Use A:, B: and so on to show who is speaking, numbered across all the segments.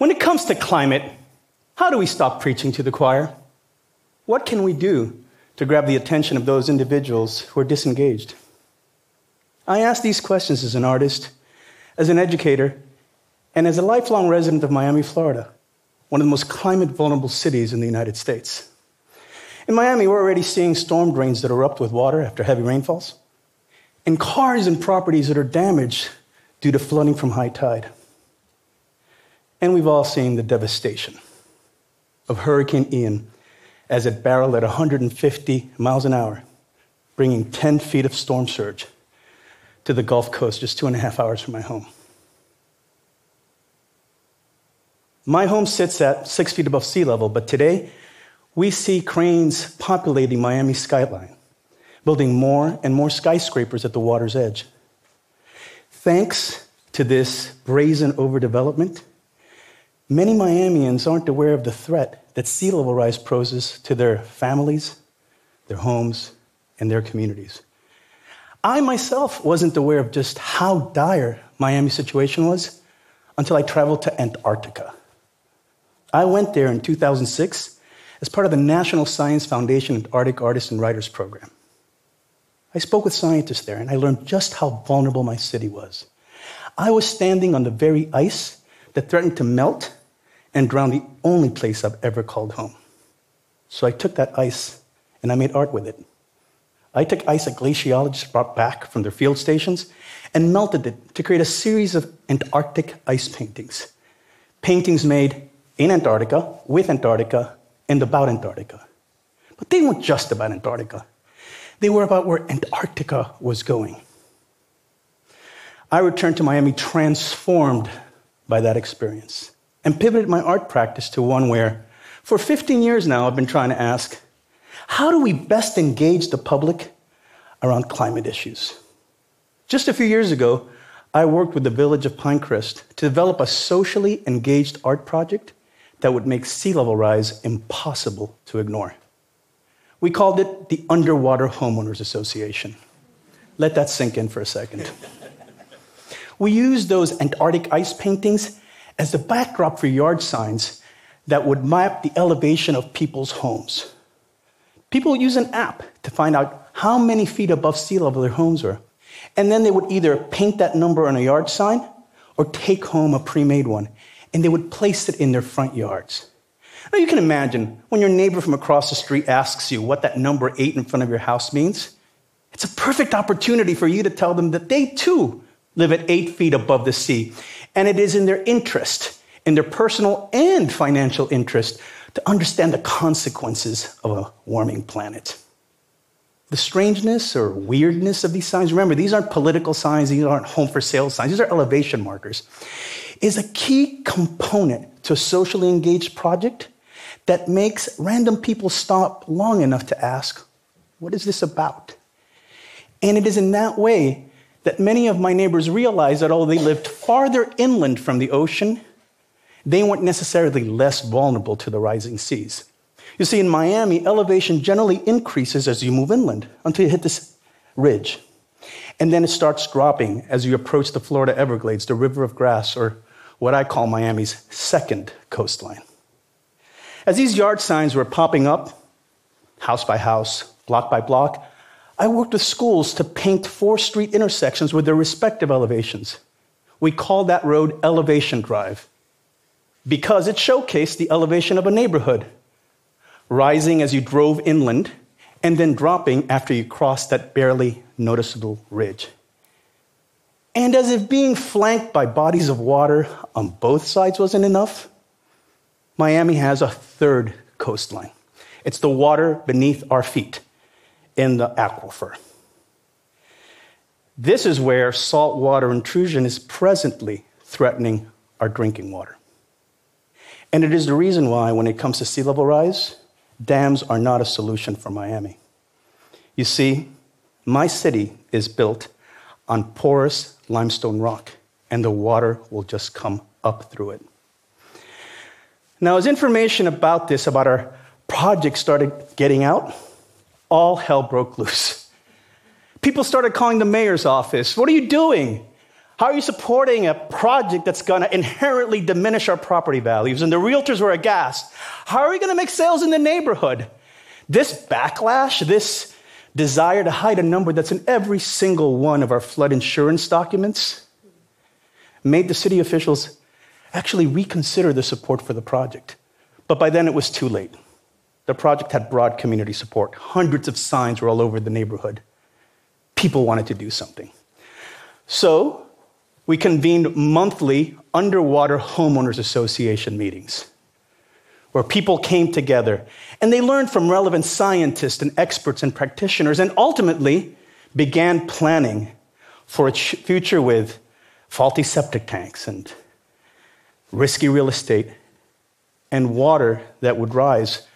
A: When it comes to climate, how do we stop preaching to the choir? What can we do to grab the attention of those individuals who are disengaged? I ask these questions as an artist, as an educator, and as a lifelong resident of Miami, Florida, one of the most climate vulnerable cities in the United States. In Miami, we're already seeing storm drains that erupt with water after heavy rainfalls, and cars and properties that are damaged due to flooding from high tide. And we've all seen the devastation of Hurricane Ian as it barreled at 150 miles an hour, bringing 10 feet of storm surge to the Gulf Coast just two and a half hours from my home. My home sits at six feet above sea level, but today we see cranes populating Miami skyline, building more and more skyscrapers at the water's edge. Thanks to this brazen overdevelopment, many Miamians aren't aware of the threat that sea level rise poses to their families, their homes, and their communities. I myself wasn't aware of just how dire Miami's situation was until I traveled to Antarctica. I went there in 2006 as part of the National Science Foundation Antarctic Artists and Writers Program. I spoke with scientists there and I learned just how vulnerable my city was. I was standing on the very ice that threatened to melt and drowned the only place I've ever called home. So I took that ice and I made art with it. I took ice that glaciologists brought back from their field stations and melted it to create a series of Antarctic ice paintings. Paintings made in Antarctica, with Antarctica, and about Antarctica. But they weren't just about Antarctica, they were about where Antarctica was going. I returned to Miami transformed by that experience and pivoted my art practice to one where, for 15 years now, I've been trying to ask how do we best engage the public around climate issues? Just a few years ago, I worked with the village of Pinecrest to develop a socially engaged art project that would make sea level rise impossible to ignore. We called it the Underwater Homeowners Association. Let that sink in for a second. we used those Antarctic ice paintings as the backdrop for yard signs that would map the elevation of people's homes. People use an app to find out how many feet above sea level their homes were. And then they would either paint that number on a yard sign or take home a pre made one and they would place it in their front yards. Now you can imagine when your neighbor from across the street asks you what that number eight in front of your house means. It's a perfect opportunity for you to tell them that they too live at eight feet above the sea. And it is in their interest, in their personal and financial interest, to understand the consequences of a warming planet. The strangeness or weirdness of these signs, remember, these aren't political signs, these aren't home for sale signs, these are elevation markers is a key component to a socially engaged project that makes random people stop long enough to ask, What is this about? And it is in that way that many of my neighbors realized that although they lived farther inland from the ocean, they weren't necessarily less vulnerable to the rising seas. You see, in Miami, elevation generally increases as you move inland until you hit this ridge. And then it starts dropping as you approach the Florida Everglades, the River of Grass, or what I call Miami's second coastline. As these yard signs were popping up, house by house, block by block, I worked with schools to paint four street intersections with their respective elevations. We called that road Elevation Drive because it showcased the elevation of a neighborhood, rising as you drove inland and then dropping after you crossed that barely noticeable ridge. And as if being flanked by bodies of water on both sides wasn't enough, Miami has a third coastline. It's the water beneath our feet in the aquifer. This is where saltwater intrusion is presently threatening our drinking water. And it is the reason why, when it comes to sea level rise, dams are not a solution for Miami. You see, my city is built on porous limestone rock, and the water will just come up through it. Now, as information about this, about our project, started getting out, all hell broke loose. People started calling the mayor's office. What are you doing? How are you supporting a project that's going to inherently diminish our property values? And the realtors were aghast. How are we going to make sales in the neighborhood? This backlash, this desire to hide a number that's in every single one of our flood insurance documents, made the city officials actually reconsider the support for the project. But by then it was too late. The project had broad community support. Hundreds of signs were all over the neighborhood. People wanted to do something. So we convened monthly underwater homeowners association meetings where people came together and they learned from relevant scientists and experts and practitioners and ultimately began planning for a future with faulty septic tanks and risky real estate and water that would rise,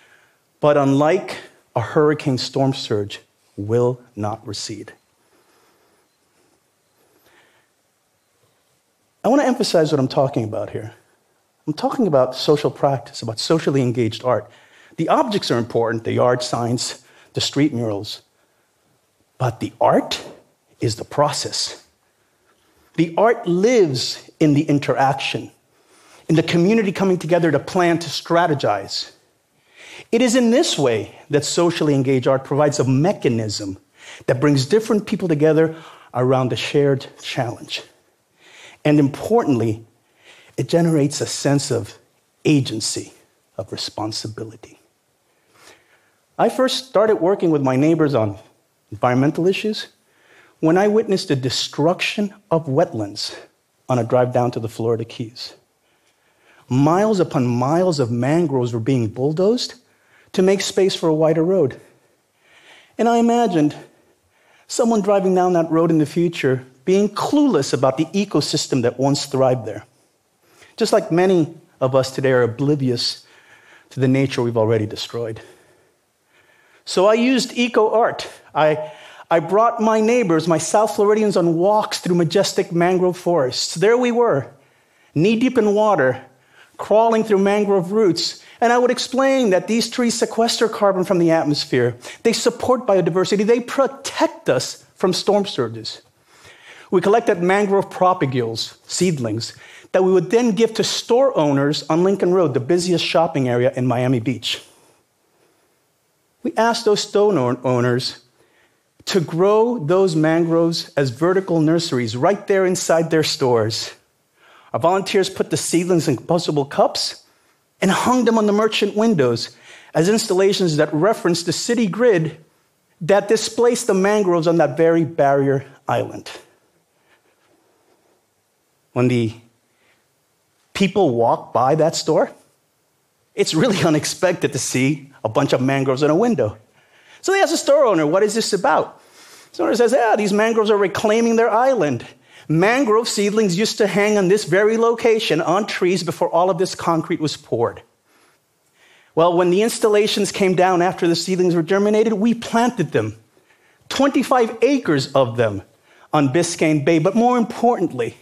A: but unlike a hurricane storm surge, will not recede. I want to emphasize what I'm talking about here. I'm talking about social practice, about socially engaged art. The objects are important the yard signs, the street murals. But the art is the process. The art lives in the interaction, in the community coming together to plan, to strategize. It is in this way that socially engaged art provides a mechanism that brings different people together around a shared challenge. And importantly, it generates a sense of agency, of responsibility. I first started working with my neighbors on environmental issues when I witnessed the destruction of wetlands on a drive down to the Florida Keys. Miles upon miles of mangroves were being bulldozed to make space for a wider road. And I imagined someone driving down that road in the future being clueless about the ecosystem that once thrived there. Just like many of us today are oblivious to the nature we've already destroyed. So I used eco art. I, I brought my neighbors, my South Floridians, on walks through majestic mangrove forests. There we were, knee deep in water, crawling through mangrove roots. And I would explain that these trees sequester carbon from the atmosphere. They support biodiversity. They protect us from storm surges. We collected mangrove propagules, seedlings, that we would then give to store owners on Lincoln Road, the busiest shopping area in Miami Beach. We asked those store owners to grow those mangroves as vertical nurseries right there inside their stores. Our volunteers put the seedlings in compostable cups and hung them on the merchant windows as installations that reference the city grid that displaced the mangroves on that very barrier island when the people walk by that store, it's really unexpected to see a bunch of mangroves in a window. So they ask the store owner, What is this about? The owner says, Yeah, these mangroves are reclaiming their island. Mangrove seedlings used to hang on this very location on trees before all of this concrete was poured. Well, when the installations came down after the seedlings were germinated, we planted them 25 acres of them on Biscayne Bay. But more importantly,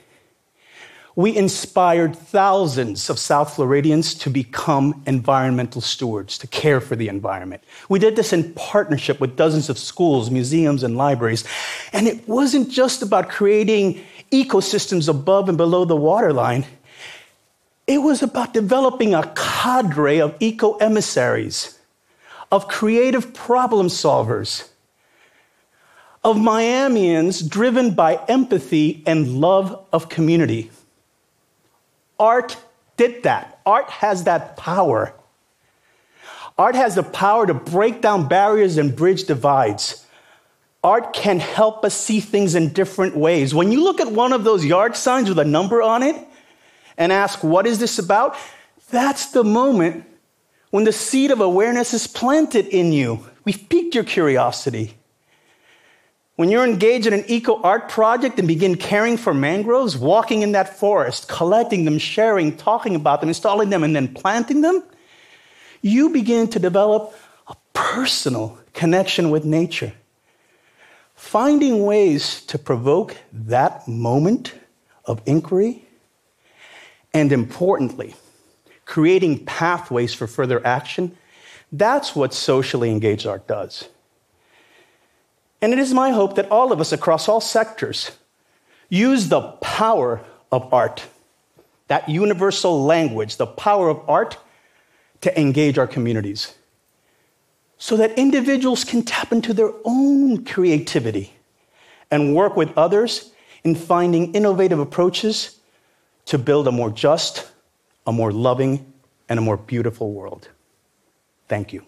A: we inspired thousands of South Floridians to become environmental stewards, to care for the environment. We did this in partnership with dozens of schools, museums, and libraries. And it wasn't just about creating ecosystems above and below the waterline, it was about developing a cadre of eco emissaries, of creative problem solvers, of Miamians driven by empathy and love of community. Art did that. Art has that power. Art has the power to break down barriers and bridge divides. Art can help us see things in different ways. When you look at one of those yard signs with a number on it and ask, What is this about? That's the moment when the seed of awareness is planted in you. We've piqued your curiosity. When you're engaged in an eco art project and begin caring for mangroves, walking in that forest, collecting them, sharing, talking about them, installing them, and then planting them, you begin to develop a personal connection with nature. Finding ways to provoke that moment of inquiry, and importantly, creating pathways for further action, that's what socially engaged art does. And it is my hope that all of us across all sectors use the power of art, that universal language, the power of art, to engage our communities so that individuals can tap into their own creativity and work with others in finding innovative approaches to build a more just, a more loving, and a more beautiful world. Thank you.